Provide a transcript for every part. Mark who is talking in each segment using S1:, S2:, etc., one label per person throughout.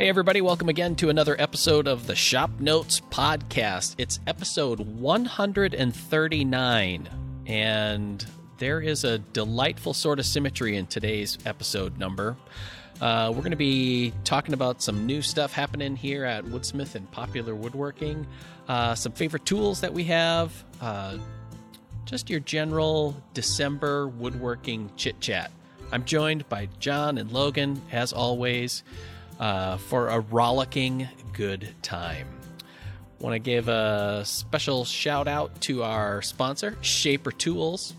S1: Hey, everybody, welcome again to another episode of the Shop Notes Podcast. It's episode 139, and there is a delightful sort of symmetry in today's episode number. Uh, we're going to be talking about some new stuff happening here at Woodsmith and Popular Woodworking, uh, some favorite tools that we have, uh, just your general December woodworking chit chat. I'm joined by John and Logan, as always, uh, for a rollicking good time. Want to give a special shout out to our sponsor, Shaper Tools.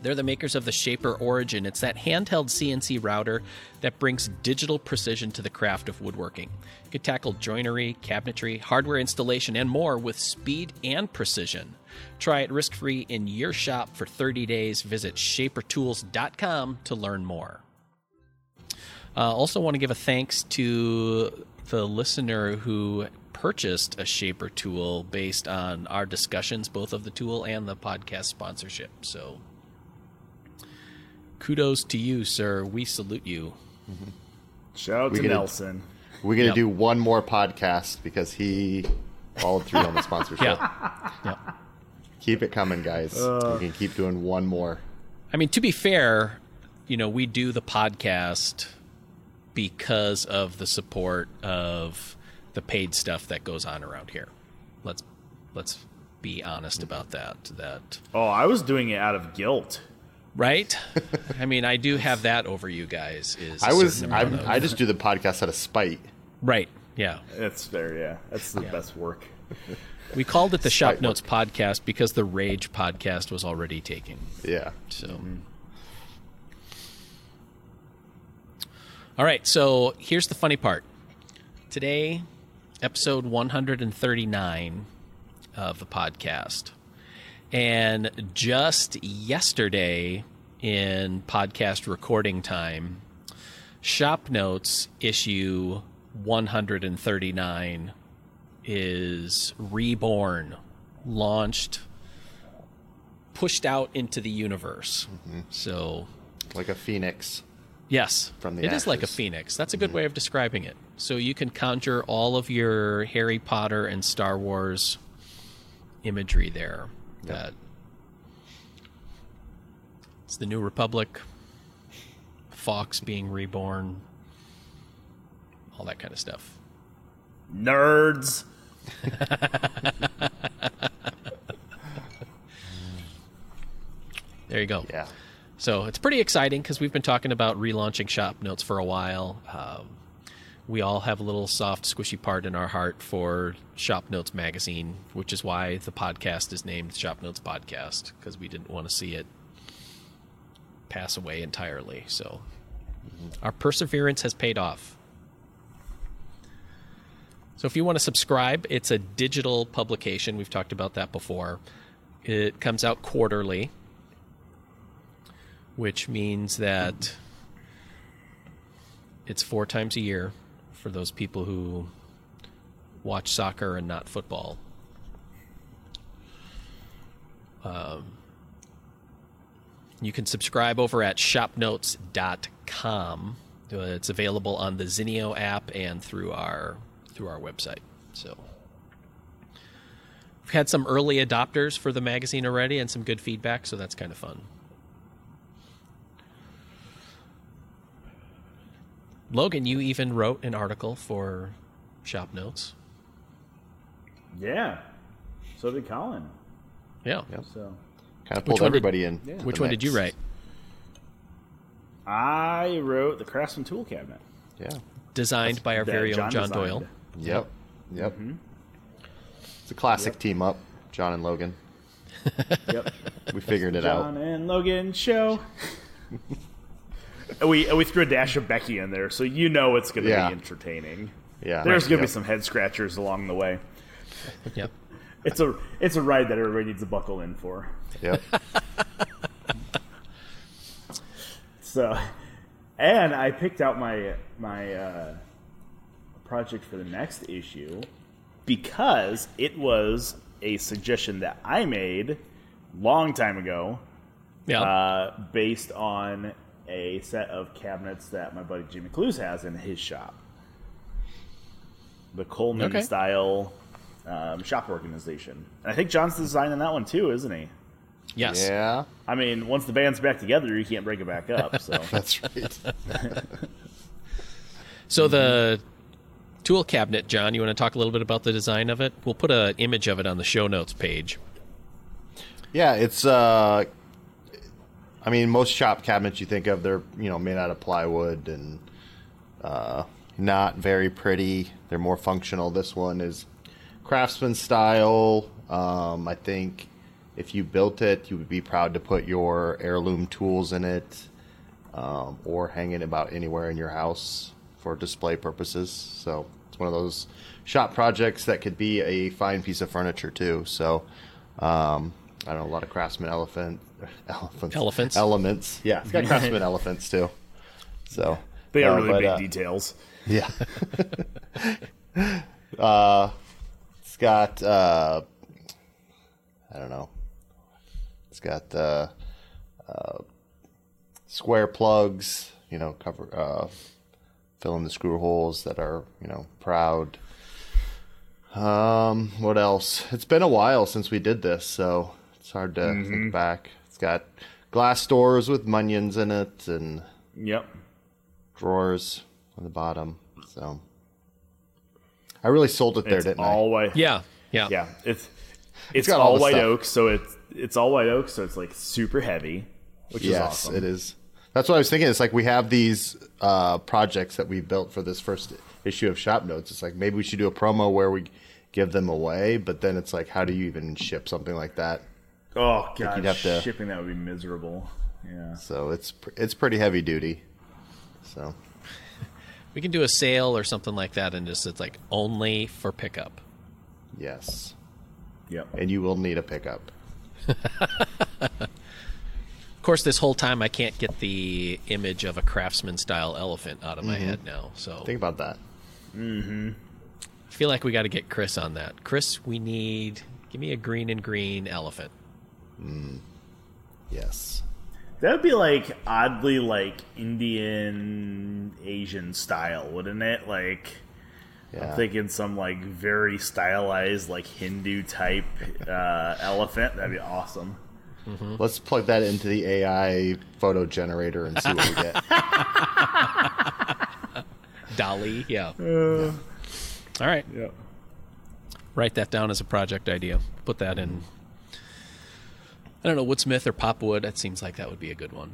S1: They're the makers of the Shaper Origin. It's that handheld CNC router that brings digital precision to the craft of woodworking. You can tackle joinery, cabinetry, hardware installation, and more with speed and precision. Try it risk free in your shop for 30 days. Visit shapertools.com to learn more. Uh, also, want to give a thanks to the listener who purchased a Shaper tool based on our discussions, both of the tool and the podcast sponsorship. So, kudos to you, sir. We salute you.
S2: Shout out
S3: We
S2: to
S3: gonna-
S2: Nelson.
S3: We're gonna
S1: Yep.
S3: do one more podcast because he followed through on the sponsorship.
S1: Yeah. yeah.
S3: Keep it coming, guys. we can keep doing one more.
S1: I mean, to be fair, you know, we do the podcast because of the support of the paid stuff that goes on around here. Let's let's be honest about that. That
S2: Oh, I was doing it out of guilt.
S1: right? I mean, I do have that over you guys. Is a
S3: I was I,
S1: amount of-
S3: I just do the podcast out of spite.
S1: right. Yeah,
S2: That's fair, yeah. That's the
S1: Yeah.
S2: best work.
S1: we called it the Shop Notes podcast because the Rage podcast was already taken.
S3: Yeah.
S1: So, mm-hmm. All right. So here's the funny part. Today, episode 139 of the podcast, and just yesterday in podcast recording time, Shop Notes issue 139 is reborn, launched, pushed out into the universe. Mm-hmm. So,
S3: Like a phoenix.
S1: Yes,
S3: From the
S1: it is like a phoenix. That's a good mm-hmm. way of describing it. So you can conjure all of your Harry Potter and Star Wars imagery there. That it's the New Republic, Fawkes being reborn, all that kind of stuff.
S2: Nerds.
S1: There you go.
S3: Yeah.
S1: So it's pretty exciting because we've been talking about relaunching Shop Notes for a while. Um, we all have a little soft, squishy part in our heart for Shop Notes magazine, which is why the podcast is named Shop Notes Podcast because we didn't want to see it pass away entirely. So our perseverance has paid off. So if you want to subscribe, it's a digital publication. We've talked about that before. It comes out quarterly which means that it's four times a year for those people who watch soccer and not football. Um, you can subscribe over at shopnotes.com. Uh, It's available on the Zinio app and through our through our website. So we've had some early adopters for the magazine already and some good feedback, so that's kind of fun. Logan, you even wrote an article for Shop Notes.
S2: Yeah. So did Colin.
S1: Yeah.
S3: Yep.
S2: So
S3: Kind of pulled
S1: one did-
S3: everybody in.
S2: Yeah.
S1: Which
S3: the
S1: one did you write?
S2: I wrote the Craftsman Tool Cabinet.
S3: Yeah.
S1: Designed by our
S2: that
S1: very own John
S2: designed.
S1: Doyle.
S3: Yep. Yep. Mm-hmm. It's a classic team up, John and Logan.
S2: Yep.
S3: We figured it
S2: John
S3: out.
S2: John and Logan show. And we and we threw a dash of Becky in there, so you know it's going to
S3: Yeah.
S2: be entertaining.
S3: Yeah.
S2: There's going to
S3: Yep.
S2: be some head scratchers along the way.
S1: Yep.
S2: It's a it's a ride that everybody needs to buckle in for.
S3: Yep.
S2: So, and I picked out my my uh, project for the next issue because it was a suggestion that I made long time ago,
S1: Yeah.
S2: uh, based on a set of cabinets that my buddy Jimmy Clewes has in his shop. the Coleman
S1: Okay.
S2: style um, shop organization. And I think John's designing that one too, isn't he?
S1: Yes.
S3: Yeah,
S2: I mean, once the band's back together, you can't break it back up. So
S3: that's right.
S1: So the tool cabinet, John, you want to talk a little bit about the design of it? We'll put an image of it on the show notes page.
S3: Yeah, it's. uh I mean, most shop cabinets you think of, they're you know made out of plywood and uh, not very pretty. They're more functional. This one is craftsman style. Um, I think if you built it, you would be proud to put your heirloom tools in it, um, or hang it about anywhere in your house for display purposes. So it's one of those shop projects that could be a fine piece of furniture too. So um, I don't know a lot of craftsman elephant elephants
S1: Elephants.
S3: elements. Yeah, it's got craftsman elephants too. So
S2: they are
S3: uh,
S2: really
S3: but,
S2: big
S3: uh,
S2: details.
S3: yeah. uh, it's got uh, I don't know. It's got uh, uh, square plugs. You know, cover uh, fill in the screw holes that are you know proud. Um, what else? It's been a while since we did this, so it's hard to think back. It's got glass doors with munions in it and
S2: Yep.
S3: drawers on the bottom. So I really sold it there,
S2: It's
S3: didn't
S2: all white.
S1: Yeah. Yeah.
S2: Yeah. It's it's
S3: got all
S2: all white
S3: stuff.
S2: oak, so it's it's all white oak, so it's like super heavy, which
S3: I?
S2: is awesome.
S3: it is. That's what I was thinking. It's like we have these uh, projects that we built for this first issue of Shop Notes. It's like maybe we should do a promo where we give them away, but then it's like, how do you even ship something like that?
S2: Oh god,
S3: you'd have to-
S2: shipping that would be miserable. Yeah.
S3: So it's it's pretty heavy duty. So
S1: We can do a sale or something like that and just it's like only for pickup.
S3: yes,
S2: Yep.
S3: and you will need a pickup.
S1: Of course, this whole time I can't get the image of a craftsman style elephant out of my head now. So
S3: Think about that. Mm-hmm.
S1: I feel like we got to get Chris on that. Chris, we need give me a Greene and Greene elephant. Mm.
S3: Yes.
S2: That would be like oddly like Indian Asian style, wouldn't it? Like
S3: Yeah.
S2: I'm thinking some like very stylized like Hindu type uh, elephant. That'd be awesome. Mm-hmm.
S3: Let's plug that into the AI photo generator and see what we get.
S1: DALL-E, yeah. Uh, All right,
S2: Yep.
S1: write that down as a project idea. Put that in. I don't know Woodsmith or Popwood. That seems like that would be a good one.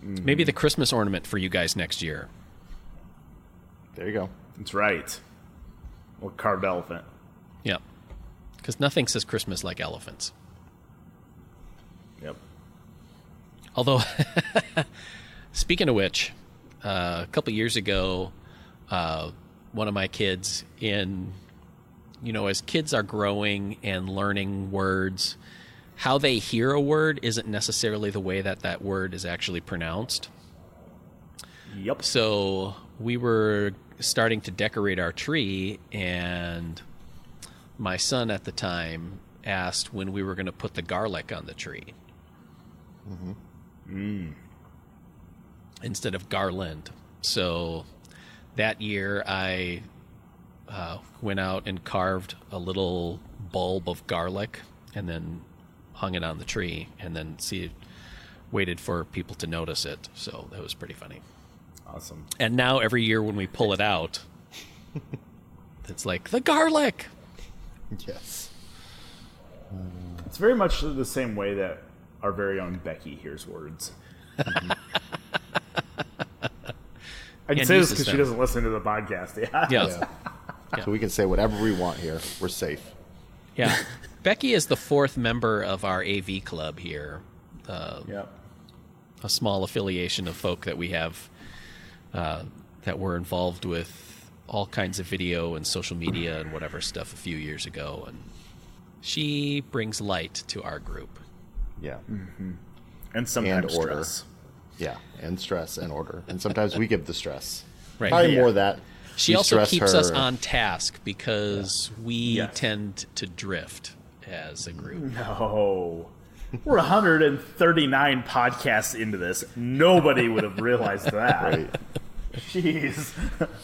S1: Maybe the Christmas ornament for you guys next year.
S3: There you go.
S2: That's right. Or carved elephant.
S1: Yep. because nothing says Christmas like elephants.
S2: Yep.
S1: Although, speaking of which, uh, a couple years ago, uh, one of my kids, in you know, as kids are growing and learning words, how they hear a word isn't necessarily the way that that word is actually pronounced.
S2: Yep.
S1: So we were starting to decorate our tree, and my son at the time asked when we were going to put the garlic on the tree. Mm-hmm. Instead of garland. So that year I uh, went out and carved a little bulb of garlic and then hung it on the tree and then see waited for people to notice it. So that was pretty funny.
S2: Awesome.
S1: And now every year when we pull it out, it's like the garlic.
S3: Yes.
S2: It's very much the same way that our very own Becky hears words. I can
S1: And
S2: say this because she doesn't listen to the podcast. Yeah.
S1: Yeah.
S3: Yeah. So we can say whatever we want here. We're safe.
S1: Yeah. Becky is the fourth member of our AV club here, uh,
S2: Yep.
S1: a small affiliation of folk that we have uh, that were involved with all kinds of video and social media and whatever stuff a few years ago. And she brings light to our group.
S3: Yeah.
S2: And sometimes
S3: And order.
S2: stress.
S3: Yeah. And stress and order. And sometimes we give the stress.
S1: Right.
S3: Probably
S2: Yeah.
S3: more that.
S1: She also keeps
S3: her.
S1: us on task because we
S2: Yes.
S1: tend to drift as a group.
S2: No. We're 139 podcasts into this. Nobody would have realized that.
S3: Right.
S2: Jeez.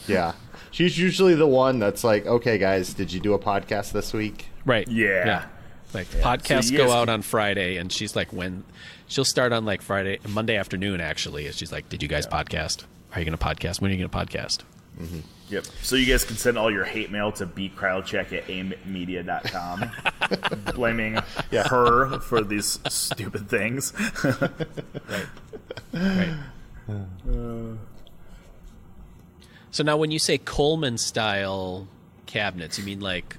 S3: Yeah. She's usually the one that's like, okay, guys, did you do a podcast this week?
S1: Right.
S2: Yeah. yeah.
S1: Like
S2: So
S1: podcasts
S2: you
S1: go out on Friday, and she's like, when she'll start on like Friday, Monday afternoon. Actually, and she's like, "Did you guys podcast? Are you going to podcast? When are you going to podcast?" Mm-hmm.
S2: Yep. So you guys can send all your hate mail to bcrowdcheck at aimmedia.com, blaming her for these stupid things.
S1: Right. Right. so now, when you say Coleman style cabinets, you mean like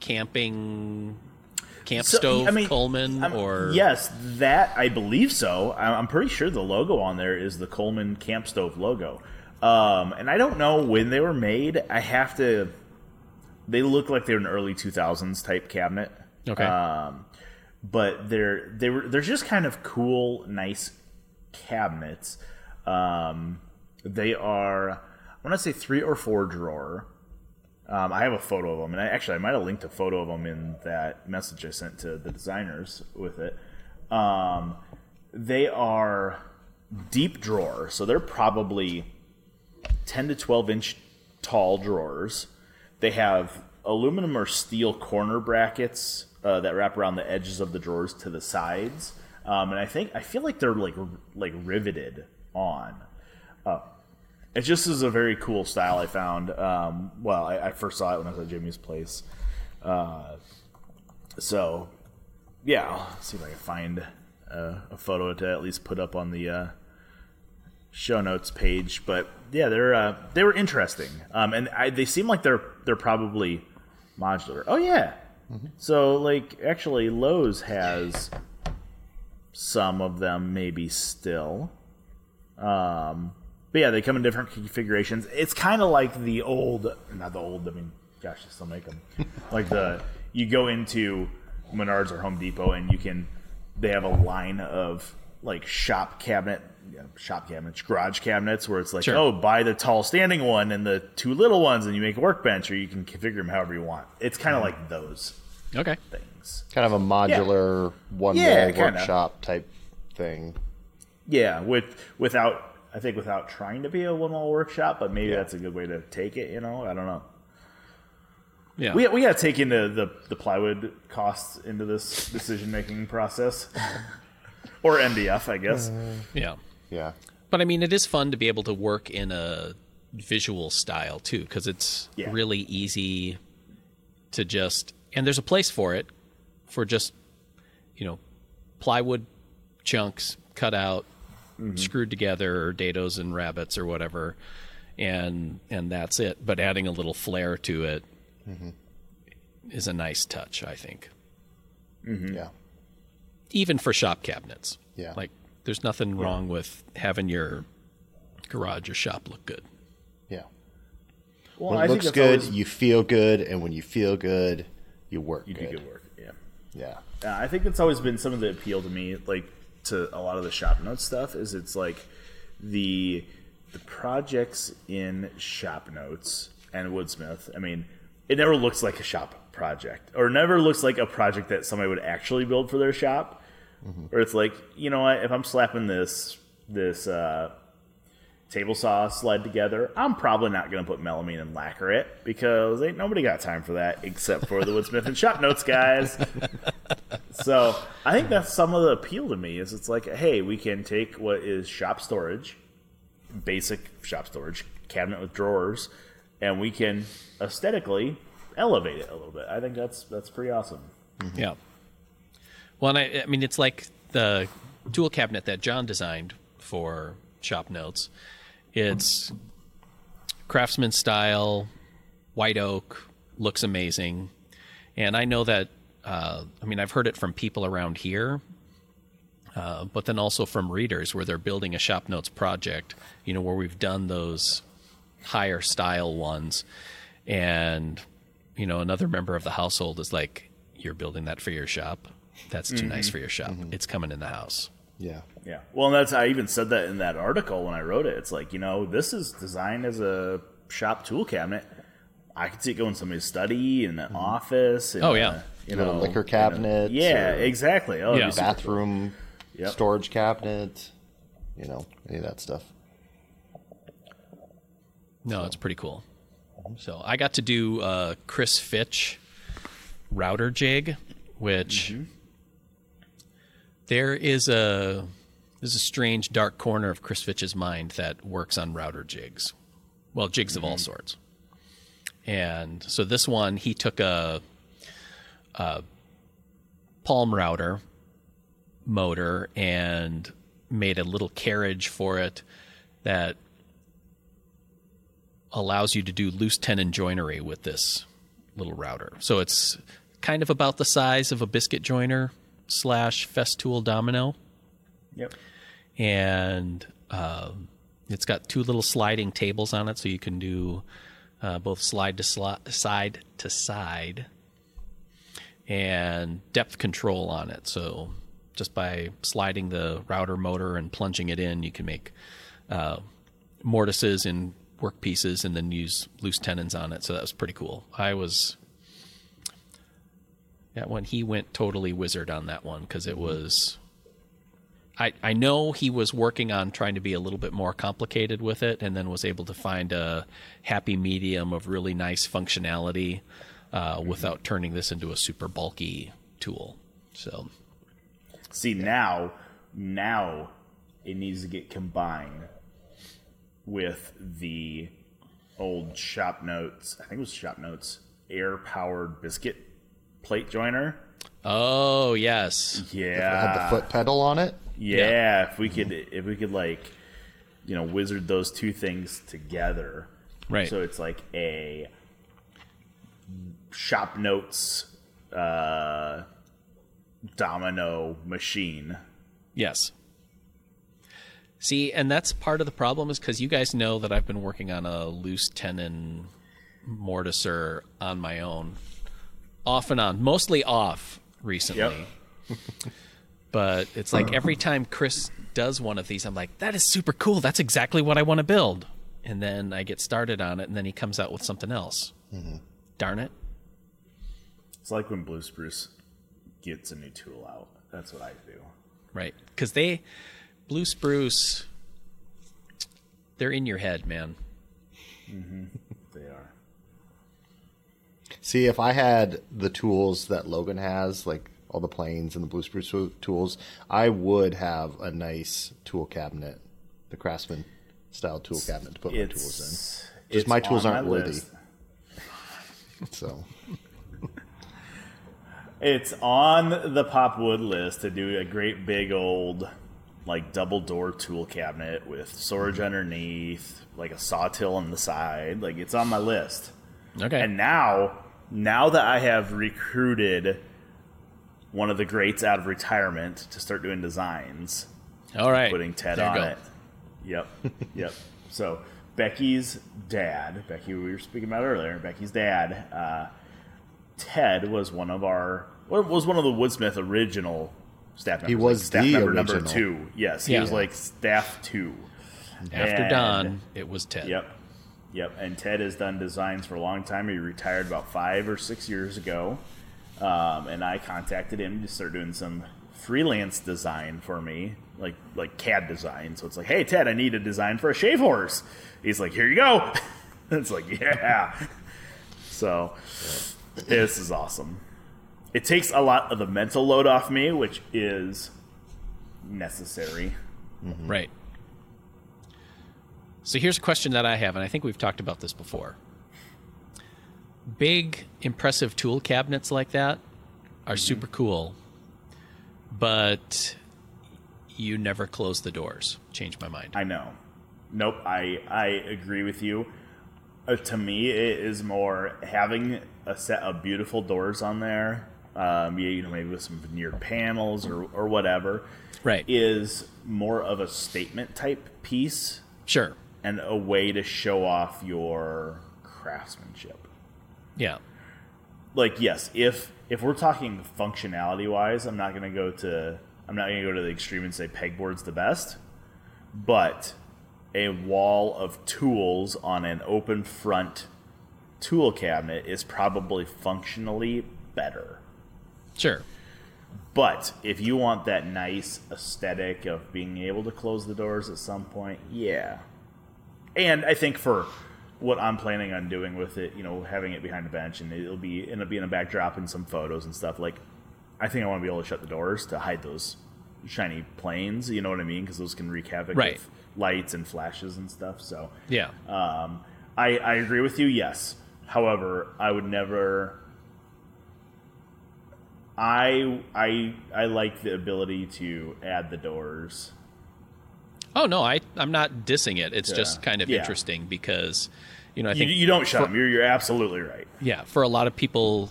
S1: camping, camp
S2: So,
S1: stove
S2: I mean,
S1: Coleman,
S2: I'm-
S1: or
S2: yes, that I believe so. I- I'm pretty sure the logo on there is the Coleman Camp Stove logo, um, and I don't know when they were made. I have to. They look like they're an early 2000s type cabinet.
S1: Okay.
S2: Um, but they're they were they're just kind of cool, nice cabinets. Um, they are I want to say three or four drawer. Um, I have a photo of them, and I, actually I might have linked a photo of them in that message I sent to the designers with it. Um, they are deep drawer, so they're probably ten to twelve inch tall drawers. They have aluminum or steel corner brackets uh, that wrap around the edges of the drawers to the sides, um, and I think I feel like they're like like riveted on. Uh, it just is a very cool style I found. Um, well, I, I first saw it when I was at Jimmy's place. Uh, so, yeah, I'll see if I can find a photo to at least put up on the uh, show notes page. But yeah, they're uh, they were interesting, um, and I, they seem like they're they're probably modular. Oh yeah, so like actually Lowe's has some of them maybe still. Um, but yeah, they come in different configurations. It's kind of like the old, not the old. I mean, gosh, they still make them. like the you go into Menards or Home Depot and you can. They have a line of like shop cabinet, yeah, shop cabinets, garage cabinets, where it's like,
S1: Sure.
S2: oh, buy the tall standing one and the two little ones, and you make a workbench, or you can configure them however you want. It's kind of like those
S1: okay,
S2: things.
S3: Kind of a modular one
S2: Yeah,
S3: wall
S2: kinda.
S3: workshop type thing.
S2: Yeah, with without I think without trying to be a one wall workshop, but maybe that's a good way to take it. You know, I don't know.
S1: yeah,
S2: We we got to take into the the plywood costs into this decision making process, or MDF, I guess.
S1: yeah.
S3: Yeah.
S1: But I mean, it is fun to be able to work in a visual style too, because it's
S2: Yeah.
S1: really easy to just and there's a place for it for just you know plywood chunks cut out, mm-hmm. screwed together, or dados and rabbets or whatever, and and that's it. But adding a little flair to it mm-hmm. is a nice touch, I think. Mm-hmm.
S3: Yeah.
S1: Even for shop cabinets,
S3: Yeah.
S1: like there's nothing wrong with having your garage or shop look good.
S3: Yeah.
S2: Well,
S3: When it
S2: think
S3: looks
S2: that's
S3: good,
S2: always-
S3: you feel good, and when you feel good, you work
S2: you
S3: good.
S2: do good work. Yeah.
S3: Yeah.
S2: Uh, I think that's always been some of the appeal to me, like to a lot of the shop notes stuff, is it's like the the projects in shop notes and Woodsmith. I mean, it never looks like a shop project, or never looks like a project that somebody would actually build for their shop. Or it's like, you know what? If I'm slapping this this uh, table saw sled together, I'm probably not going to put melamine and lacquer it because ain't nobody got time for that except for the Woodsmith and Shop Notes guys. so I think that's some of the appeal to me is it's like, hey, we can take what is shop storage, basic shop storage cabinet with drawers, and we can aesthetically elevate it a little bit. I think that's that's pretty awesome.
S1: Yeah. Well, I, I mean, it's like the tool cabinet that John designed for Shop Notes. It's craftsman style, white oak, looks amazing. And I know that, uh, I mean, I've heard it from people around here, uh, but then also from readers where they're building a Shop Notes project, you know, where we've done those higher style ones. And, you know, another member of the household is like, You're building that for your shop? That's too nice mm-hmm. for your shop. Mm-hmm. It's coming in the house.
S3: Yeah.
S2: Yeah. Well, and that's I even said that in that article when I wrote it. It's like you know this is designed as a shop tool cabinet. I could see it going in somebody's study in an mm-hmm. office. in
S1: Oh,
S2: a,
S1: yeah.
S2: you
S3: Little
S2: know
S3: liquor
S2: you know- yeah, exactly. Oh,
S1: Yeah.
S2: it'd be super cool.
S3: Bathroom
S2: Yep.
S3: storage cabinet, you know, any of that stuff.
S1: No, it's pretty cool. So I got to do uh, Chris Fitch router jig, which there is a there's a strange dark corner of Chris Fitch's mind that works on router jigs. Well, jigs of all mm-hmm. sorts. And so this one, he took a, a palm router motor and made a little carriage for it that allows you to do loose tenon joinery with this little router. So it's kind of about the size of a biscuit joiner slash Festool domino,
S2: Yep.
S1: and um, it's got two little sliding tables on it, so you can do uh, both slide to sli- side to side and depth control on it. So just by sliding the router motor and plunging it in, you can make uh, mortises and work pieces, and then use loose tenons on it. So that was pretty cool. I was that one. He went totally wizard on that one because it was. I, I know he was working on trying to be a little bit more complicated with it and then was able to find a happy medium of really nice functionality uh, without turning this into a super bulky tool. So,
S2: See now, now it needs to get combined with the old shop notes. I think it was shop notes air powered biscuit plate joiner.
S1: oh, yes.
S2: Yeah,
S3: It had the foot pedal on it.
S2: Yeah, if we could, if we could like, you know, wizard those two things together.
S1: Right.
S2: So it's like a shop notes uh, domino machine.
S1: Yes. See, and that's part of the problem is because you guys know that I've been working on a loose tenon mortiser on my own, off and on, mostly off recently. but it's like every time Chris does one of these, I'm like, that is super cool. That's exactly what I want to build. And then I get started on it, and then he comes out with something else. Mm-hmm. Darn it.
S2: It's like when Blue Spruce gets a new tool out. That's what I do.
S1: Right. Because they, Blue Spruce, they're in your head, man.
S2: Are.
S3: See, if I had the tools that Logan has, like all the planes and the Blue Spruce tools, I would have a nice tool cabinet, the Craftsman style tool cabinet to put my tools in.
S2: it's
S3: Just my tools aren't worthy.
S2: list.
S3: So
S2: It's on the Popwood list to do a great big old, like double door tool cabinet with storage mm-hmm. underneath, like a sawtill on the side. Like it's on my list.
S1: Okay.
S2: And now, now that I have recruited one of the greats out of retirement to start doing designs,
S1: All right.
S2: putting Ted on
S1: go.
S2: it. Yep, yep. So Becky's dad, Becky, we were speaking about earlier. Becky's dad, uh, Ted was one of our well, was one of the Woodsmith original staff members.
S3: He was
S2: like staff
S3: the
S2: member number two. Yes, he
S1: Yeah.
S2: was like staff two.
S1: After
S2: And-
S1: Don, it was Ted.
S2: Yep. Yep. And Ted has done designs for a long time. He retired about five or six years ago. Um, and I contacted him to start doing some freelance design for me, like like CAD design. So it's like, hey Ted, I need a design for a shave horse. He's like, here you go. it's like, yeah. So this is awesome. It takes a lot of the mental load off me, which is necessary.
S1: Right. So here's a question that I have, and I think we've talked about this before. Big, impressive tool cabinets like that are super cool, but you never close the doors. Change my mind.
S2: I know. Nope, I I agree with you. Uh, to me, it is more having a set of beautiful doors on there. Um, you know, maybe with some veneered panels or or whatever,
S1: Right.
S2: is more of a statement type piece
S1: Sure.
S2: And a way to show off your craftsmanship.
S1: Yeah.
S2: like yes, if if we're talking functionality wise, I'm not gonna go to I'm not gonna go to the extreme and say pegboard's the best, but a wall of tools on an open front tool cabinet is probably functionally better.
S1: Sure.
S2: But if you want that nice aesthetic of being able to close the doors at some point, yeah. And I think for what I'm planning on doing with it, you know, having it behind the bench and it'll be it'll be in a backdrop and some photos and stuff. Like, I think I want to be able to shut the doors to hide those shiny planes. You know what I mean? Because those can wreak havoc
S1: Right.
S2: with lights and flashes and stuff. So
S1: Yeah.
S2: um, I, I agree with you. Yes. However, I would never. I I I like the ability to add the doors.
S1: Oh no, I I'm not dissing it. It's just kind of
S2: Yeah.
S1: interesting because you know I think
S2: you don't shut them. You're you're absolutely right.
S1: yeah for a lot of people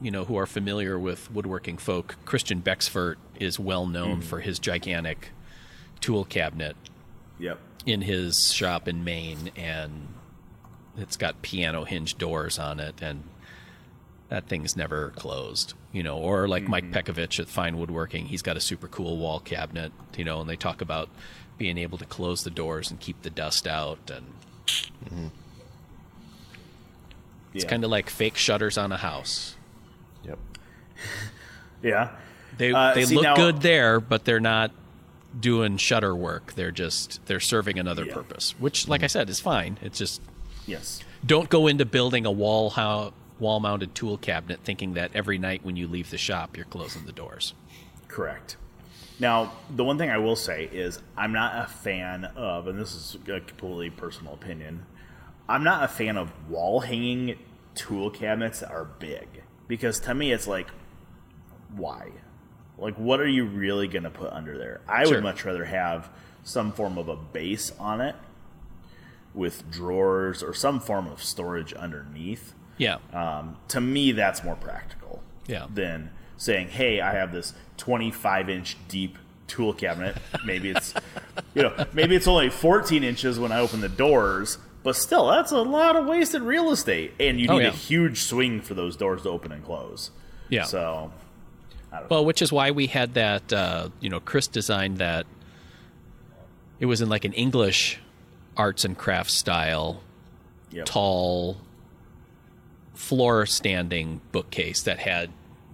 S1: you know who are familiar with woodworking folk, Christian Becksvoort is well known mm. for his gigantic tool cabinet
S2: Yep.
S1: in his shop in Maine, and it's got piano hinge doors on it, and that thing's never closed. You know, or like Mike Pekovich at Fine Woodworking, he's got a super cool wall cabinet. You know, and they talk about being able to close the doors and keep the dust out, and it's
S2: Yeah.
S1: kind of like fake shutters on a house.
S3: Yep.
S2: Yeah.
S1: They
S2: Uh,
S1: they
S2: see,
S1: look
S2: now-
S1: good there, but they're not doing shutter work. They're just they're serving another
S2: Yeah.
S1: purpose, which, like I said, is fine. It's just
S2: Yes.
S1: don't go into building a wall how wall mounted tool cabinet thinking that every night when you leave the shop you're closing the doors.
S2: Correct. Now, the one thing I will say is I'm not a fan of, and this is a completely personal opinion, I'm not a fan of wall hanging tool cabinets that are big. Because to me, it's like, why? Like, what are you really going to put under there? I
S1: Sure.
S2: would much rather have some form of a base on it with drawers or some form of storage underneath.
S1: Yeah.
S2: Um, to me, that's more practical
S1: Yeah.
S2: than saying, "Hey, I have this 25 inch deep tool cabinet. Maybe it's, you know, maybe it's only 14 inches when I open the doors, but still, that's a lot of wasted real estate, and you
S1: Oh,
S2: need
S1: yeah.
S2: a huge swing for those doors to open and close.
S1: Yeah.
S2: So,
S1: Well, which is why we had that. Uh, you know, Chris designed that. It was in like an English arts and crafts style,
S2: yep.
S1: tall, floor standing bookcase that had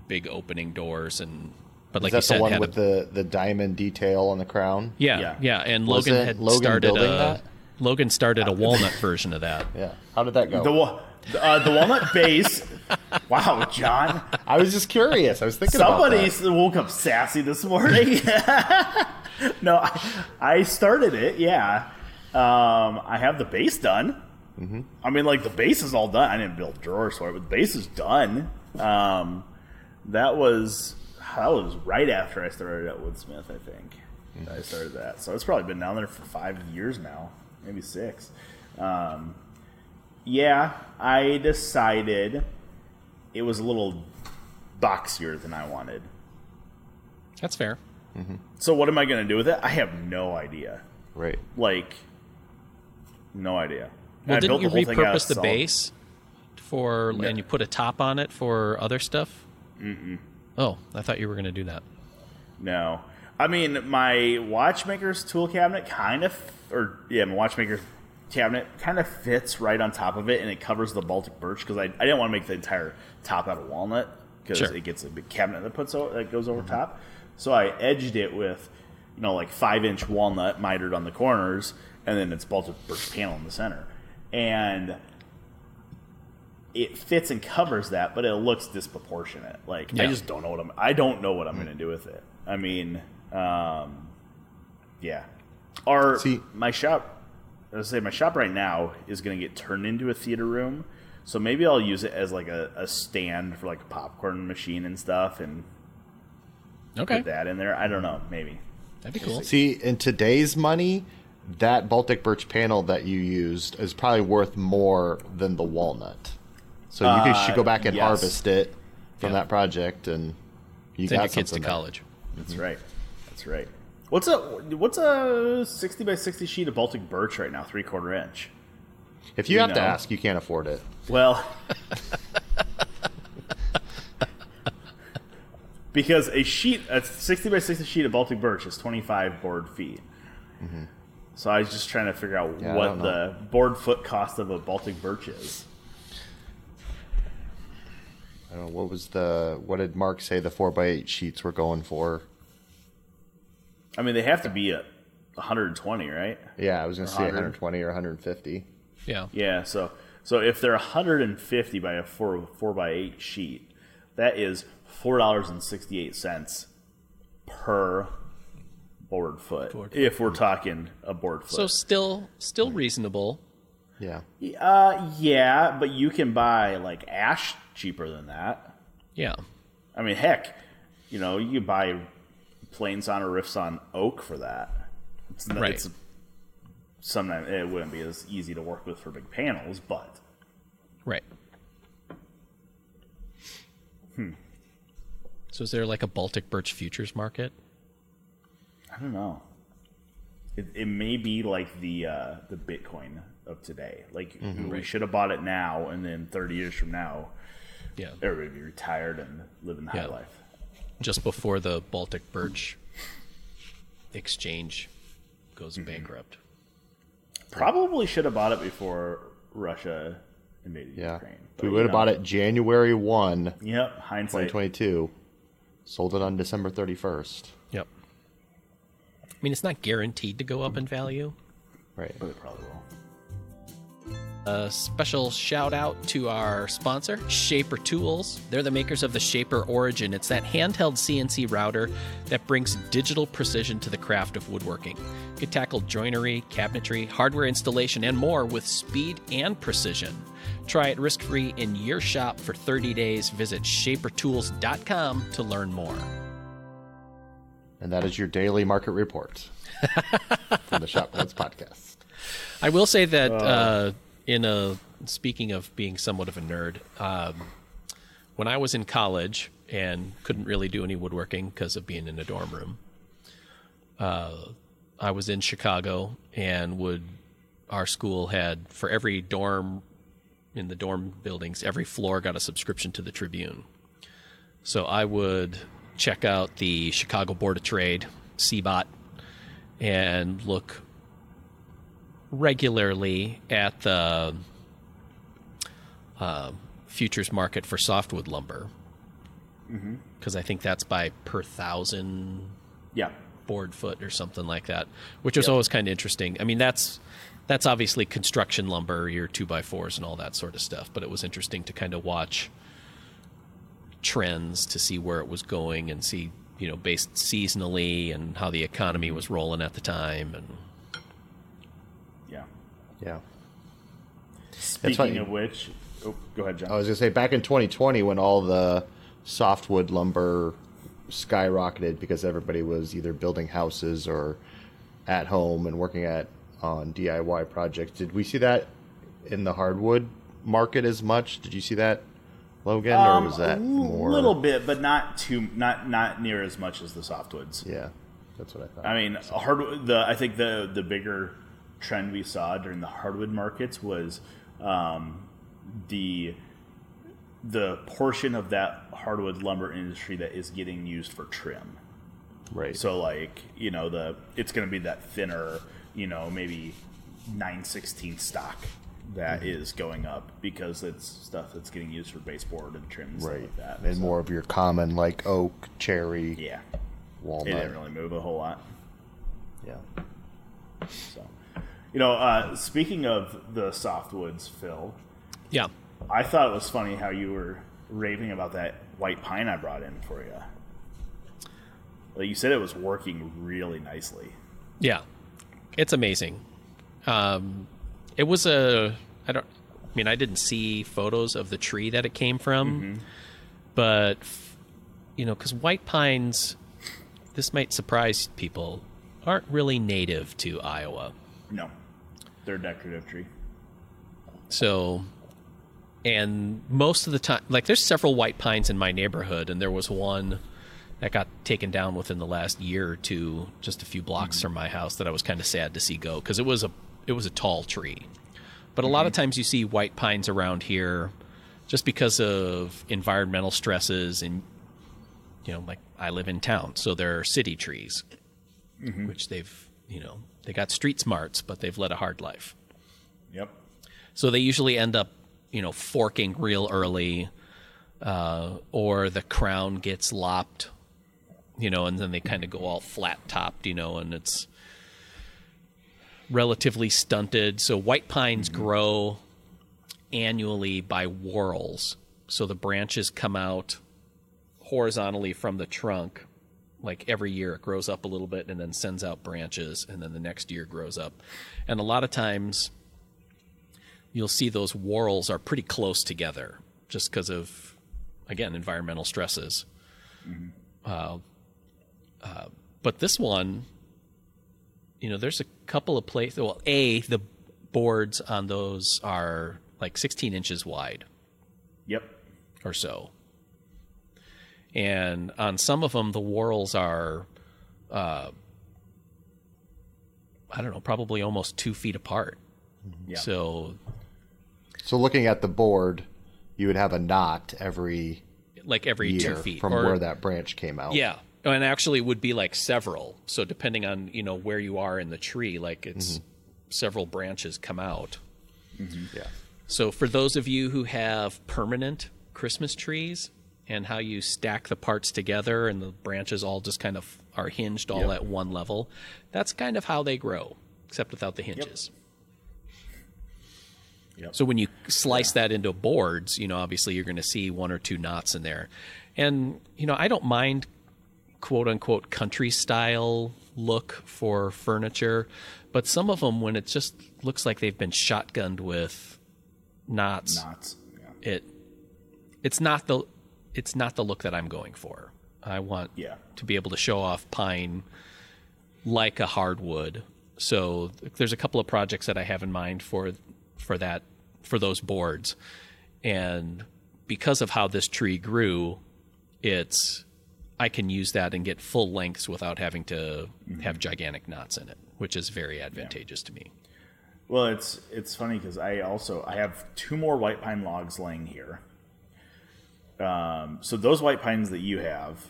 S1: big opening doors and. But
S3: Is
S1: like
S3: that
S1: you said,
S3: the one
S1: had
S3: with
S1: a,
S3: the, the diamond detail on the crown?
S1: yeah,
S2: Yeah.
S1: yeah, and
S3: Was
S1: Logan had
S3: Logan
S1: started a
S3: that?
S1: Logan started a walnut version of that.
S3: Yeah. How did that go?
S2: the uh, the walnut base. wow, John.
S3: I was just curious. I was thinking
S2: Somebody
S3: about that.
S2: woke up sassy this morning. no, I, I started it. Yeah, um, I have the base done. Mm-hmm. I mean, like the base is all done. I didn't build drawers for it, but the base is done. Um, that was that was right after I started at Woodsmith. I think I started that, so it's probably been down there for five years now, maybe six. Um, yeah, I decided it was a little boxier than I wanted.
S1: That's fair.
S2: So what am I going to do with it? I have no idea.
S3: Right.
S2: Like, no idea.
S1: Well, didn't you
S2: the whole thing out of
S1: repurpose the
S2: solid-
S1: base for
S2: Yeah.
S1: and you put a top on it for other stuff? Mm-mm. Oh, I thought you were going to do that.
S2: No, I mean my watchmaker's tool cabinet kind of, or yeah, my watchmaker's cabinet kind of fits right on top of it, and it covers the Baltic birch because I, I didn't want to make the entire top out of walnut because
S1: Sure.
S2: it gets a big cabinet that puts over, that goes over mm-hmm. top. So I edged it with, you know, like five inch walnut mitered on the corners, and then it's Baltic birch panel in the center, and it fits and covers that, but it looks disproportionate. Like I just don't know what I'm. I don't know what I'm going to do with it. I mean, um, yeah. Or
S3: See-
S2: my shop. I was say my shop right now is going to get turned into a theater room, so maybe I'll use it as like a, a stand for like a popcorn machine and stuff, and
S1: Okay,
S2: put that in there. I don't know, maybe.
S1: that'd be cool.
S3: See, in today's money, that Baltic birch panel that you used is probably worth more than the walnut. So you
S2: Uh,
S3: should go back and
S2: yes.
S3: harvest it from
S1: Yeah.
S3: that project, and you
S1: Send
S3: got
S1: your kids to
S3: there.
S1: college.
S2: That's right. That's right. What's a what's a sixty by sixty sheet of Baltic birch right now? Three quarter inch.
S3: If you
S2: You
S3: have to ask, you can't afford it.
S2: Well, because a sheet, a 60 by 60 sheet of Baltic birch is 25 board feet. So I was just trying to figure out
S3: Yeah,
S2: what the board foot cost of a Baltic birch is.
S3: I don't know what was the what did Mark say the four by eight sheets were going for?
S2: I mean, they have to be at 120, right?
S3: Yeah, I was gonna say
S2: 100.
S3: 120 or 150.
S1: Yeah.
S2: Yeah, so so if they're 150 by a four four by eight sheet, that is four dollars and sixty eight cents per board foot.
S1: Board
S2: if we're talking a board foot.
S1: So still still reasonable.
S3: Yeah.
S2: uh, yeah, but you can buy like ash cheaper than that.
S1: Yeah.
S2: I mean, heck, you know, you buy plain sawn or rift sawn oak for that. It's, n-
S1: Right.
S2: it's sometimes it wouldn't be as easy to work with for big panels, but
S1: Right. Hmm. So is there like a Baltic birch futures market?
S2: I don't know. It, it may be like the uh, the Bitcoin of today. Like we should have bought it now, and then 30 years from now,
S1: Yeah.
S2: everybody would be retired and living the high life.
S1: Just before the Baltic birch exchange goes
S2: Mm-hmm.
S1: bankrupt.
S2: Probably should have bought it before Russia invaded
S3: Yeah.
S2: Ukraine.
S3: we would have bought it January 1,
S2: Yep, hindsight.
S3: 2022. Sold it on December 31st.
S1: Yep. I mean, it's not guaranteed to go up in value.
S3: Right.
S2: But it probably will.
S1: A special shout out to our sponsor, Shaper Tools. They're the makers of the Shaper Origin. It's that handheld CNC router that brings digital precision to the craft of woodworking. You can tackle joinery, cabinetry, hardware installation, and more with speed and precision. Try it risk free in your shop for 30 days. Visit shapertools.com to learn more.
S3: And that is your daily market report from the Shop Notes podcast.
S1: I will say that uh, in a speaking of being somewhat of a nerd, um, when I was in college and couldn't really do any woodworking because of being in a dorm room, uh, I was in Chicago and would our school had for every dorm in the dorm buildings, every floor got a subscription to the Tribune. So I would check out the Chicago Board of Trade, CBOT, and look regularly at the uh, futures market for softwood lumber because I think that's by per thousand
S2: Yeah.
S1: board foot or something like that, which was always kind of interesting. I mean, that's that's obviously construction lumber, your two by fours and all that sort of stuff. But it was interesting to kind of watch trends to see where it was going and see, you know, based seasonally and how the economy was rolling at the time. And
S2: Yeah.
S3: Yeah.
S2: Speaking of which, oh, go ahead, John.
S3: I was going to say, back in 2020, when all the softwood lumber skyrocketed because everybody was either building houses or at home and working at on DIY projects, did we see that in the hardwood market as much? Did you see that, Logan, or was that
S2: a
S3: more?
S2: Um, little bit, but not too, not not near as much as the softwoods.
S3: Yeah, that's what I thought.
S2: I mean, hardwood. The I think the the bigger trend we saw during the hardwood markets was um, the the portion of that hardwood lumber industry that is getting used for trim.
S3: right.
S2: So like you know the it's going to be that thinner, you know maybe nine sixteenth stock that is going up because it's stuff that's getting used for baseboard and trim and stuff
S3: right.
S2: like that.
S3: and
S2: So,
S3: more of your common like oak, cherry,
S2: yeah,
S3: walnut.
S2: it didn't really move a whole lot.
S3: Yeah.
S2: So, you know, uh, speaking of the softwoods, Phil,
S1: yeah,
S2: I thought it was funny how you were raving about that white pine I brought in for you. Like you said, it was working really nicely.
S1: Yeah, it's amazing. Um, it was a I don't. I mean, I didn't see photos of the tree that it came from, mm-hmm. but you know, because white pines, this might surprise people, aren't really native to Iowa.
S2: No, they're a decorative tree.
S1: So, and most of the time, like there's several white pines in my neighborhood, and there was one that got taken down within the last year or two, just a few blocks mm-hmm. from my house, that I was kind of sad to see go because it was a it was a tall tree. But a lot of times you see white pines around here, just because of environmental stresses and you know, like I live in town, so they're city trees, which they've you know they got street smarts, but they've led a hard life.
S2: Yep.
S1: So they usually end up, you know, forking real early, uh, or the crown gets lopped, you know, and then they kind of go all flat topped, you know, and it's relatively stunted. So white pines
S2: Mm-hmm.
S1: grow annually by whorls. So the branches come out horizontally from the trunk. Like every year, it grows up a little bit and then sends out branches, and then the next year grows up. And a lot of times, you'll see those whorls are pretty close together just because of, again, environmental stresses. Uh, uh, but this one, you know, there's a couple of places. Well, A, the boards on those are like 16 inches wide
S2: Yep.
S1: or so. And on some of them, the whorls are, uh, I don't know, probably almost two feet apart.
S2: Yeah.
S1: So,
S3: So looking at the board, you would have a knot every
S1: like every
S3: year
S1: two feet
S3: from
S1: or-
S3: where that branch came out.
S1: Yeah. And actually it would be like several. So depending on, you know, where you are in the tree, like it's mm-hmm. several branches come out. Mm-hmm.
S3: Yeah.
S1: So for those of you who have permanent Christmas trees and how you stack the parts together and the branches all just kind of are hinged all
S2: Yep.
S1: at one level, that's kind of how they grow, except without the hinges.
S2: Yep.
S1: So when you slice that into boards, you know, obviously you're going to see one or two knots in there. And, you know, I don't mind quote unquote country style look for furniture, but some of them, when it just looks like they've been shotgunned with knots,
S2: Knots. Yeah.
S1: it it's not the it's not the look that I'm going for. I want
S2: Yeah.
S1: to be able to show off pine like a hardwood. So there's a couple of projects that I have in mind for for that for those boards. And because of how this tree grew, it's I can use that and get full lengths without having to have gigantic knots in it, which is very advantageous to me.
S2: Well, it's it's funny because I also I have two more white pine logs laying here. Um, so those white pines that you have,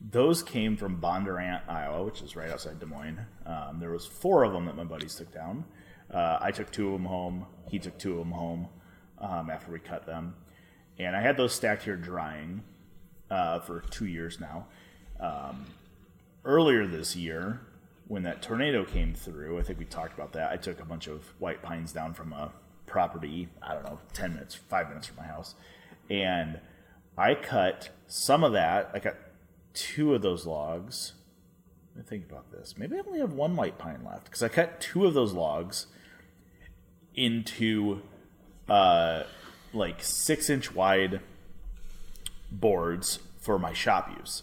S2: those came from Bondurant, Iowa, which is right outside Des Moines. Um, there was four of them that my buddies took down. Uh, I took two of them home. He took two of them home um, after we cut them, and I had those stacked here drying uh, for two years now. Um, earlier this year, when that tornado came through, I think we talked about that. I took a bunch of white pines down from a property, I don't know, 10 minutes, five minutes from my house. And I cut some of that. I cut two of those logs. Let me think about this. Maybe I only have one white pine left because I cut two of those logs into uh, like six inch wide boards for my shop use.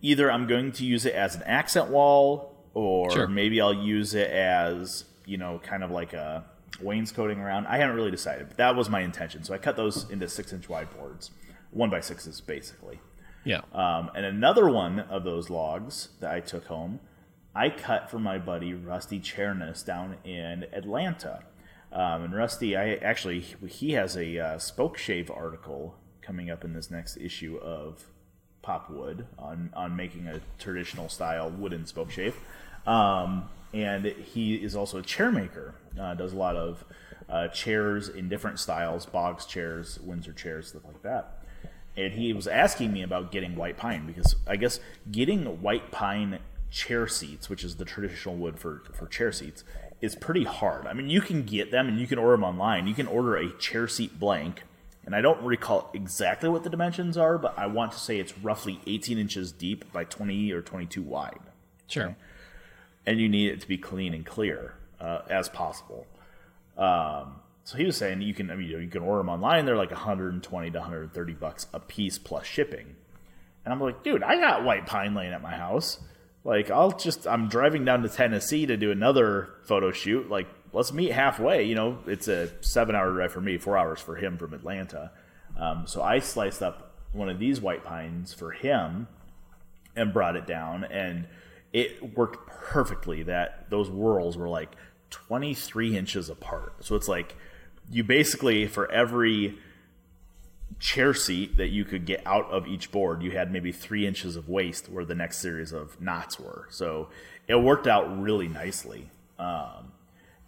S2: Either I'm going to use it as an accent wall, or
S1: Sure.
S2: maybe I'll use it as you know, kind of like a wainscoting around. I haven't really decided, but that was my intention. So I cut those into six inch wide boards, one by sixes basically.
S1: Yeah.
S2: Um, and another one of those logs that I took home, I cut for my buddy Rusty Chernis down in Atlanta. Um, and Rusty, I actually he has a uh, spoke shave article coming up in this next issue of Pop Wood on on making a traditional style wooden spoke shave. Um, and he is also a chair maker. Uh, does a lot of uh, chairs in different styles, Boggs chairs, Windsor chairs, stuff like that and he was asking me about getting white pine because I guess getting white pine chair seats, which is the traditional wood for, for chair seats, is pretty hard. I mean, you can get them and you can order them online. You can order a chair seat blank, and I don't recall exactly what the dimensions are, but I want to say it's roughly 18 inches deep by 20 or 22 wide,
S1: sure.
S2: and you need it to be clean and clear uh, as possible. Um, so he was saying you can, I mean, you can order them online. They're like 120 to 130 bucks a piece plus shipping. And I'm like, dude, I got white pine laying at my house. Like, I'll just, I'm driving down to Tennessee to do another photo shoot. Like, let's meet halfway. You know, it's a seven hour drive for me, four hours for him from Atlanta. Um, so I sliced up one of these white pines for him and brought it down and it worked perfectly that those whorls were like 23 inches apart so it's like you basically for every chair seat that you could get out of each board you had maybe three inches of waste where the next series of knots were so it worked out really nicely um,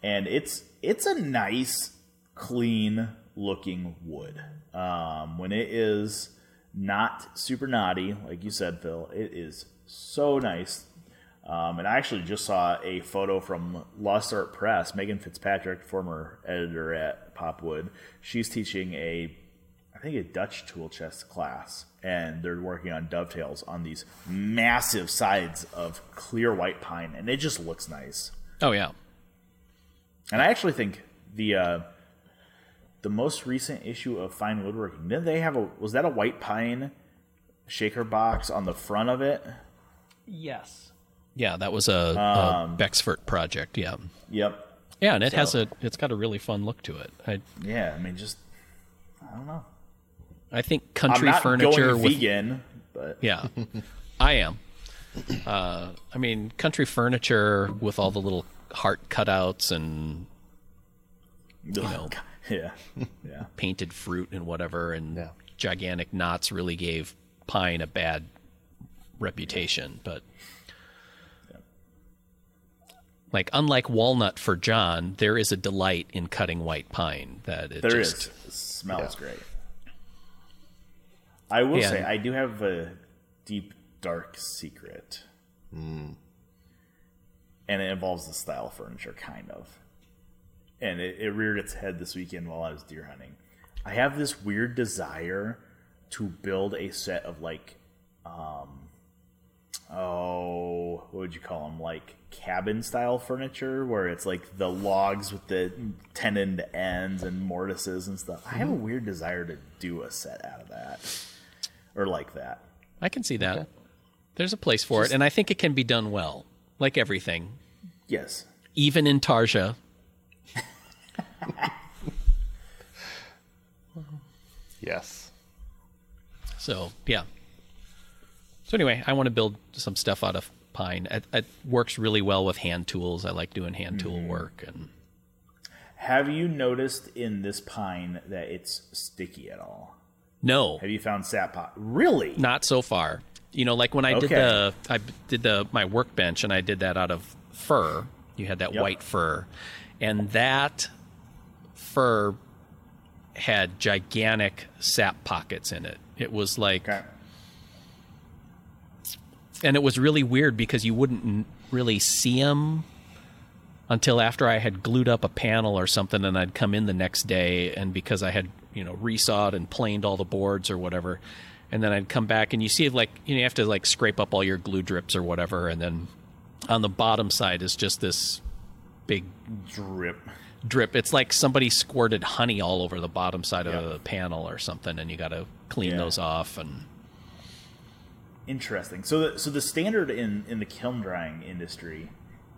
S2: and it's it's a nice clean looking wood um, when it is not super knotty like you said phil it is so nice Um, and I actually just saw a photo from Lost Art Press. Megan Fitzpatrick, former editor at Popwood, she's teaching a, I think a Dutch tool chest class, and they're working on dovetails on these massive sides of clear white pine, and it just looks nice.
S1: Oh yeah.
S2: And I actually think the uh, the most recent issue of Fine Woodworking didn't they have a was that a white pine shaker box on the front of it?
S4: Yes.
S1: Yeah, that was a, a Becksvoort project. Yeah.
S2: Yep.
S1: Yeah, and it has a it's got a really fun look to it. I
S2: Yeah, I mean just I don't know.
S1: I think
S2: I'm
S1: country
S2: not
S1: furniture
S2: going
S1: with
S2: vegan, but
S1: Yeah, I am. Uh, I mean, country furniture with all the little heart cutouts and you know.
S2: yeah, yeah.
S1: painted fruit and whatever, and
S3: Yeah.
S1: gigantic knots really gave pine a bad reputation. But like, unlike walnut for John, there is a delight in cutting white pine that it
S2: There is.
S1: just
S2: It smells
S3: Yeah.
S2: great. I will
S1: Yeah.
S2: say I do have a deep dark secret.
S3: Hmm.
S2: And it involves the style of furniture, kind of. And it, it reared its head this weekend while I was deer hunting. I have this weird desire to build a set of like, um, oh, what would you call them? Like cabin style furniture, where it's like the logs with the tenon ends and mortises and stuff. I have a weird desire to do a set out of that, or like that.
S1: I can see that. There's a place for it, and I think it can be done well, like everything,
S2: Yes,
S1: even in Tarja.
S3: Yes.
S1: So yeah. So anyway, I want to build some stuff out of pine. It, it works really well with hand tools. I like doing hand tool mm-hmm. work, and
S2: Have you noticed in this pine that it's sticky at all?
S1: no,
S2: Have you found sap pot? Really?
S1: not so far. You know, like when I did the I did the my workbench, and I did that out of fir. You had that
S2: Yep.
S1: white fir, and that fir had gigantic sap pockets in it. It was like
S2: Okay.
S1: and it was really weird because you wouldn't really see them until after I had glued up a panel or something, and I'd come in the next day, and because I had you know resawed and planed all the boards or whatever, and then I'd come back and you see like you, know, you have to like scrape up all your glue drips or whatever, and then on the bottom side is just this big
S2: Drip.
S1: drip. It's like somebody squirted honey all over the bottom side
S2: Yeah.
S1: of the panel or something, and you got to clean
S2: Yeah.
S1: those off and.
S2: Interesting. So, the, so the standard in in the kiln drying industry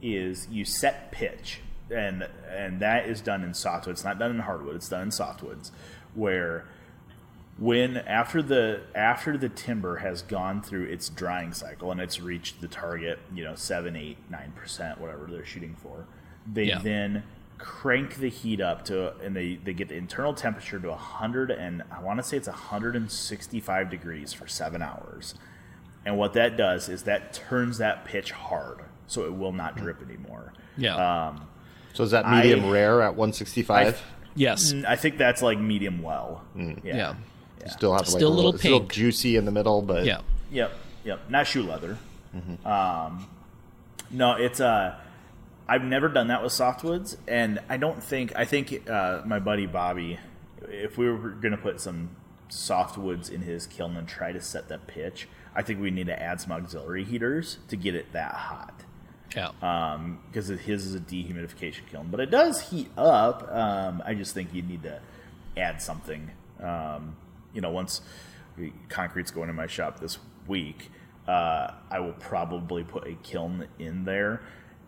S2: is you set pitch, and and that is done in softwood. It's not done in hardwood. It's done in softwoods, where when after the after the timber has gone through its drying cycle and it's reached the target, you know, seven, eight, nine percent, whatever they're shooting for, they
S1: Yeah.
S2: then crank the heat up to and they, they get the internal temperature to 100 and i want to say it's 165 degrees for seven hours and what that does is that turns that pitch hard so it will not drip anymore
S1: Yeah.
S3: So is that medium
S2: I-
S3: rare at 165?
S1: yes.
S2: Mm, i think that's like medium well
S3: Mm.
S2: yeah.
S1: yeah.
S3: You still have like
S1: Still a little
S3: it's still juicy in the middle, but
S1: Yeah.
S2: Yep, yep. Not shoe leather. Um, no, it's uh, I've never done that with softwoods, and I don't think I think uh, my buddy Bobby, if we were going to put some softwoods in his kiln and try to set the pitch, I think we need to add some auxiliary heaters to get it that hot.
S1: Yeah.
S2: Because his is a dehumidification kiln, but it does heat up. Um, I just think you need to add something. Um, you know, once concrete's going in my shop this week, uh, I will probably put a kiln in there,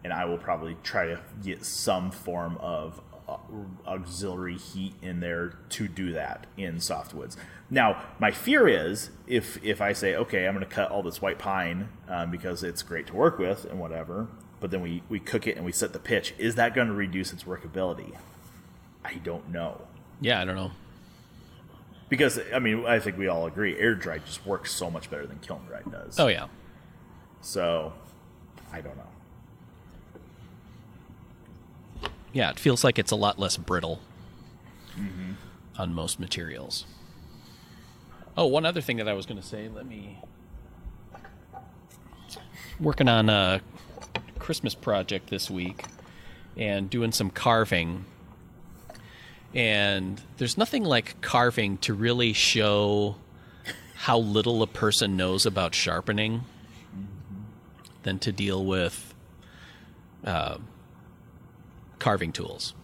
S2: and I will probably try to get some form of uh, auxiliary heat in there to do that in softwoods. Now, my fear is if if I say, okay, I'm going to cut all this white pine um, because it's great to work with and whatever, but then we we cook it and we set the pitch, is that going to reduce its workability? I don't know.
S1: yeah. I don't know.
S2: Because I mean, I think we all agree, air dry just works so much better than kiln dry does.
S1: Oh yeah.
S2: So, I don't know.
S1: Yeah, it feels like it's a lot less brittle mm-hmm. on most materials. Oh, one other thing that I was going to say. Let me working on a Christmas project this week and doing some carving. And there's nothing like carving to really show how little a person knows about sharpening than to deal with uh, carving tools.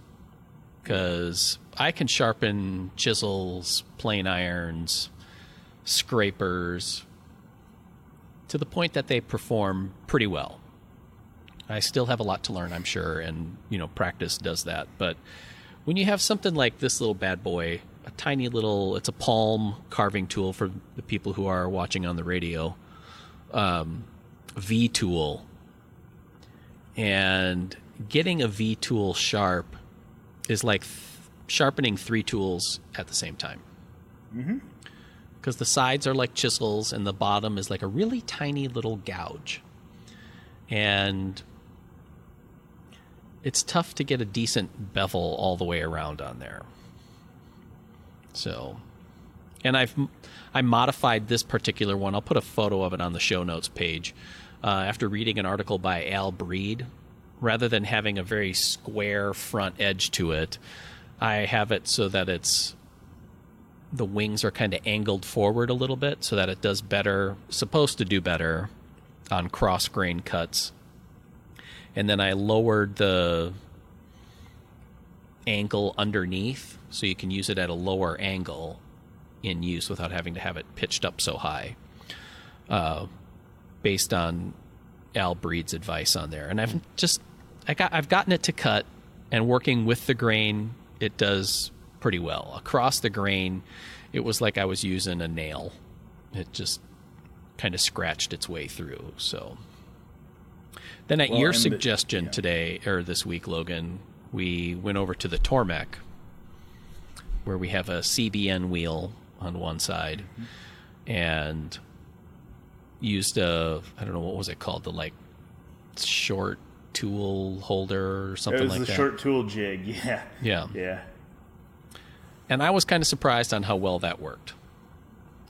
S1: Because I can sharpen chisels, plane irons, scrapers to the point that they perform pretty well. I still have a lot to learn, I'm sure, and you know, practice does that. But when you have something like this little bad boy, a tiny little, it's a palm carving tool for the people who are watching on the radio, um, V tool, and getting a V tool sharp is like th- sharpening three tools at the same time. Mm-hmm. Because the sides are like chisels, and the bottom is like a really tiny little gouge, and it's tough to get a decent bevel all the way around on there. So, and I've I modified this particular one. I'll put a photo of it on the show notes page. Uh, after reading an article by Al Breed, rather than having a very square front edge to it, I have it so that it's the wings are kind of angled forward a little bit so that it does better, supposed to do better on cross grain cuts. And then I lowered the angle underneath so you can use it at a lower angle in use without having to have it pitched up so high. Uh, based on Al Breed's advice on there. And I've just I got I've gotten it to cut and working with the grain, it does pretty well. Across the grain, it was like I was using a nail. It just kind of scratched its way through. So then at
S2: Well,
S1: your
S2: and the-
S1: suggestion
S2: yeah.
S1: today or this week, Logan, we went over to the Tormek, where we have a CBN wheel on one side mm-hmm. and used a I don't know what was it called the like short tool holder or something like that.
S2: It was
S1: like
S2: the
S1: that.
S2: short tool jig. Yeah.
S1: Yeah.
S2: Yeah.
S1: And I was kind of surprised on how well that worked.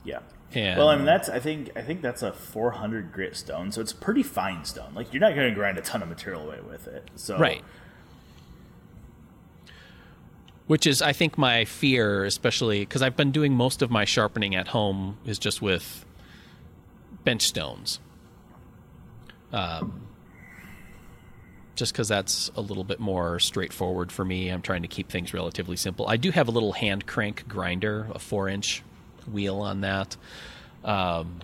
S2: Yeah.
S1: And-
S2: well, mean that's I think I think that's a 400 grit stone, so it's pretty fine stone. Like you're not going to grind a ton of material away with it. So
S1: Right. Which is, I think, my fear, especially because I've been doing most of my sharpening at home is just with bench stones. Um, just because that's a little bit more straightforward for me. I'm trying to keep things relatively simple. I do have a little hand crank grinder, a four inch wheel on that. Um,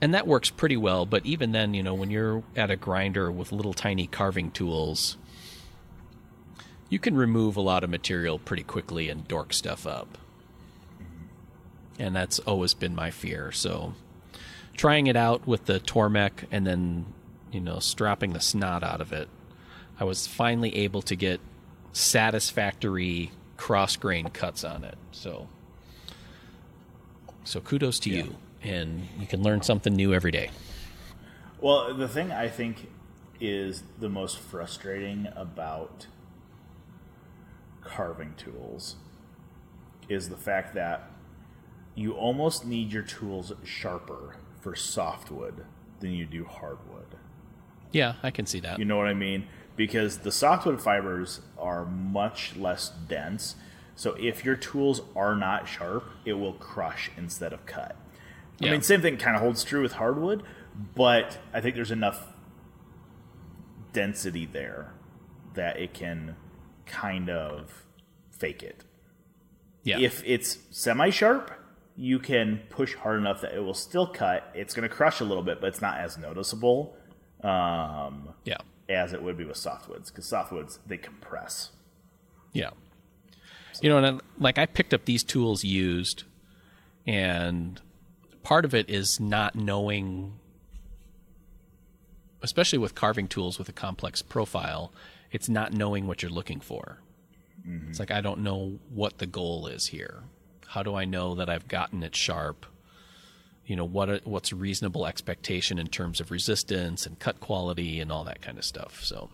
S1: and that works pretty well, but even then, you know, when you're at a grinder with little tiny carving tools, you can remove a lot of material pretty quickly and dork stuff up. And that's always been my fear. So trying it out with the Tormek and then, you know, stropping the snot out of it, I was finally able to get satisfactory cross grain cuts on it. So so kudos to you. And you can learn something new every day.
S2: Well, the thing I think is the most frustrating about carving tools is the fact that you almost need your tools sharper for softwood than you do hardwood.
S1: Yeah, I can see that.
S2: You know what I mean? Because the softwood fibers are much less dense. So if your tools are not sharp, it will crush instead of cut. I mean, same thing kind of holds true with hardwood, but I think there's enough density there that it can kind of fake it.
S1: Yeah.
S2: If it's semi sharp, you can push hard enough that it will still cut. It's going to crush a little bit, but it's not as noticeable. Um,
S1: yeah.
S2: As it would be with softwoods because softwoods they compress.
S1: Yeah. You know, and I, like I picked up these tools used, and part of it is not knowing, especially with carving tools with a complex profile, it's not knowing what you're looking for. Mm-hmm. It's like I don't know what the goal is here. How do I know that I've gotten it sharp? You know what? What's a reasonable expectation in terms of resistance and cut quality and all that kind of stuff. So.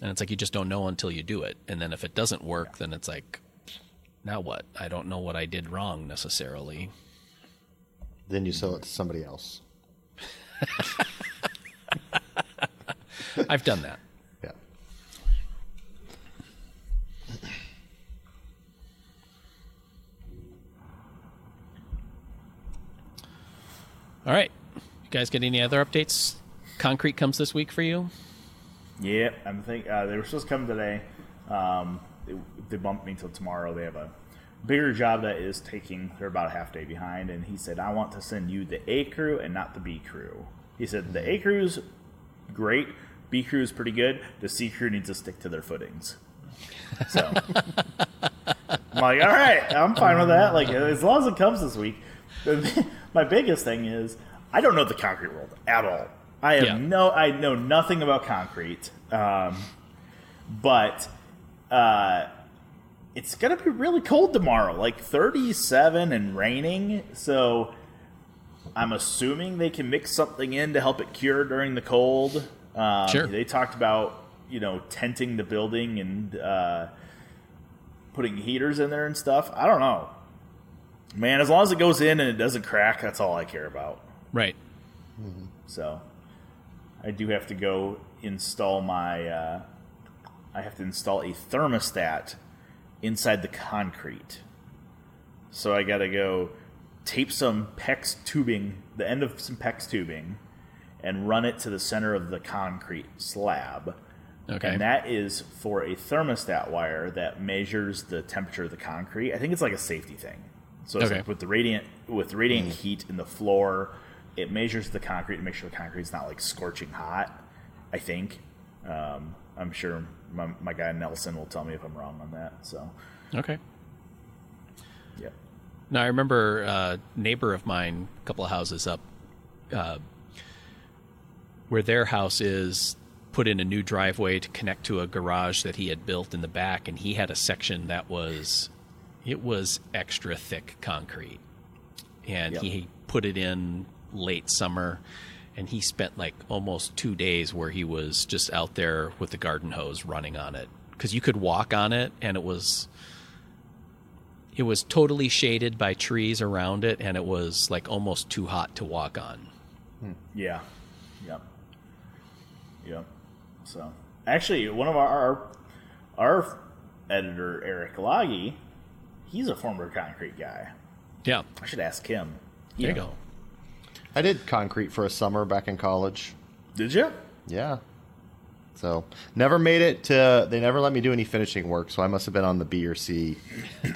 S1: And it's like you just don't know until you do it. And then if it doesn't work, then it's like, now what? I don't know what I did wrong necessarily.
S3: Then you sell it to somebody else.
S1: I've done that. All right. You guys get any other updates? Concrete comes this week for you?
S2: Yeah, I'm think uh, they were supposed to come today. Um, they, they bumped me until tomorrow. They have a bigger job that is taking. They're about a half day behind, and he said, "I want to send you the A crew and not the B crew." He said the A crew's great, B crew's pretty good. The C crew needs to stick to their footings. So I'm like, all right, I'm fine with that. Like as long as it comes this week. My biggest thing is I don't know the concrete world at all. I have
S1: Yeah.
S2: no, I know nothing about concrete. Um, but uh, it's gonna be really cold tomorrow, like 37 and raining. So I'm assuming they can mix something in to help it cure during the cold. Um,
S1: Sure.
S2: They talked about you know tenting the building and uh, putting heaters in there and stuff. I don't know, man. As long as it goes in and it doesn't crack, that's all I care about.
S1: Right.
S2: So I do have to go install my. Uh, I have to install a thermostat inside the concrete. So I got to go tape some PEX tubing, the end of some PEX tubing, and run it to the center of the concrete slab.
S1: Okay.
S2: And that is for a thermostat wire that measures the temperature of the concrete. I think it's like a safety thing. So it's
S1: Okay.
S2: like with the radiant with the radiant heat in the floor, it measures the concrete to make sure the concrete's not like scorching hot. I think. Um, I'm sure my, my guy Nelson will tell me if I'm wrong on that. So,
S1: Okay.
S2: yeah.
S1: Now I remember a neighbor of mine, a couple of houses up, uh, where their house is, put in a new driveway to connect to a garage that he had built in the back, and he had a section that was, it was extra thick concrete, and
S2: Yep.
S1: he put it in late summer, and he spent like almost two days where he was just out there with the garden hose running on it because you could walk on it, and it was it was totally shaded by trees around it and it was like almost too hot to walk on hmm.
S2: Yeah. Yep. Yep. So actually, one of our our editor Eric Loggy, he's a former concrete guy.
S1: yeah
S2: I should ask him.
S1: there you go
S3: I did concrete for a summer back in college.
S2: Did you?
S3: Yeah. So never made it to. They never let me do any finishing work, so I must have been on the B or C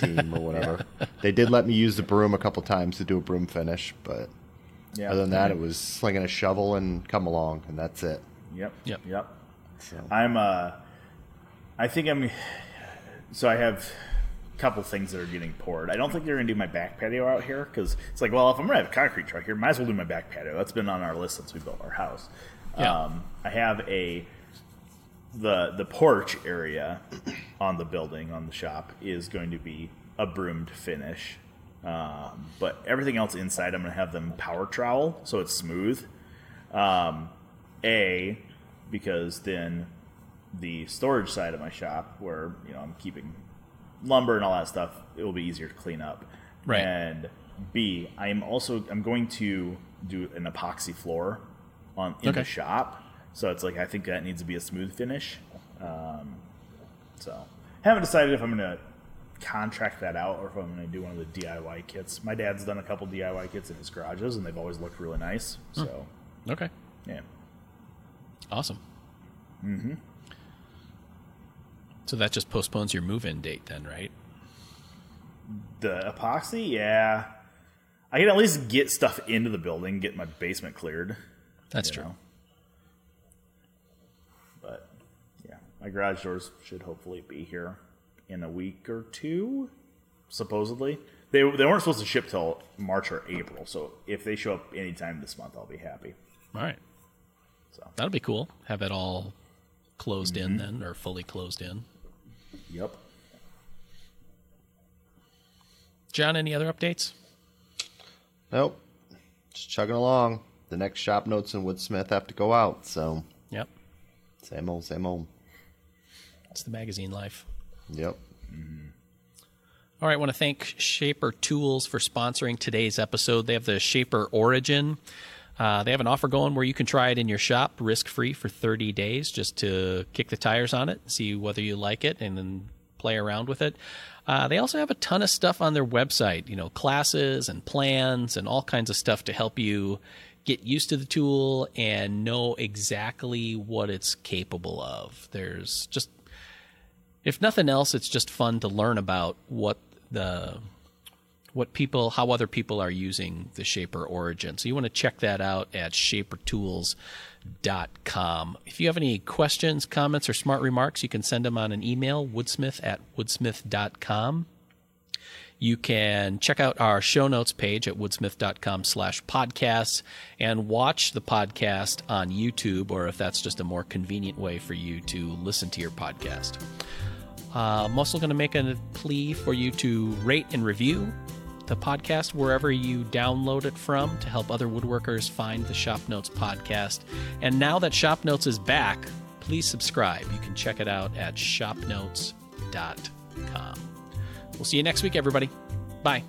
S3: team or whatever. They did let me use the broom a couple times to do a broom finish, but
S2: Yeah.
S3: other than that, it was slinging a shovel and come along, and that's it.
S2: Yep.
S1: Yep.
S2: Yep.
S3: So
S2: I'm. uh I think I'm. So I have a couple things that are getting poured. I don't think they're gonna do my back patio out here because it's like, well, if I'm gonna have a concrete truck here, might as well do my back patio. That's been on our list since we built our house.
S1: Yeah.
S2: Um, I have a the the porch area on the building on the shop is going to be a broomed finish. Um, but everything else inside, I'm going to have them power trowel so it's smooth. Um, a because then the storage side of my shop, where you know I'm keeping lumber and all that stuff, it will be easier to clean up.
S1: Right.
S2: And B, I'm also I'm going to do an epoxy floor on in
S1: Okay.
S2: the shop. So it's like I think that needs to be a smooth finish. Um, so haven't decided if I'm going to contract that out or if I'm going to do one of the DIY kits. My dad's done a couple DIY kits in his garages, and they've always looked really nice. So
S1: okay
S2: yeah.
S1: awesome mm-hmm so that just postpones your move-in date then right
S2: The epoxy, yeah. I can at least get stuff into the building, get my basement cleared.
S1: that's true
S2: know. But yeah, my garage doors should hopefully be here in a week or two, supposedly. They, they weren't supposed to ship till March or April, so if they show up anytime this month, I'll be happy.
S1: all right
S2: So
S1: that'll be cool have it all closed in mm-hmm. then or fully closed in
S2: yep.
S1: john any other updates
S3: nope, just chugging along. The next shop notes and Woodsmith have to go out, so
S1: yep
S3: same old, same old.
S1: it's the magazine life
S3: Yep. Mm-hmm.
S1: All right, I want to thank Shaper Tools for sponsoring today's episode. They have the Shaper Origin. Uh, they have an offer going where you can try it in your shop risk free for 30 days just to kick the tires on it, see whether you like it, and then play around with it. Uh, they also have a ton of stuff on their website, you know, classes and plans and all kinds of stuff to help you get used to the tool and know exactly what it's capable of. There's just, if nothing else, it's just fun to learn about what the what people how other people are using the shaper origin. So you want to check that out at shapertools.com if you have any questions comments or smart remarks you can send them on an email woodsmith at woodsmith.com you can check out our show notes page at woodsmith.com slash podcasts and watch the podcast on youtube or if that's just a more convenient way for you to listen to your podcast. Uh, I'm also going to make a plea for you to rate and review the podcast wherever you download it from to help other woodworkers find the Shop Notes podcast. And now that Shop Notes is back, please subscribe. You can check it out at shopnotes.com. We'll see you next week, everybody. Bye.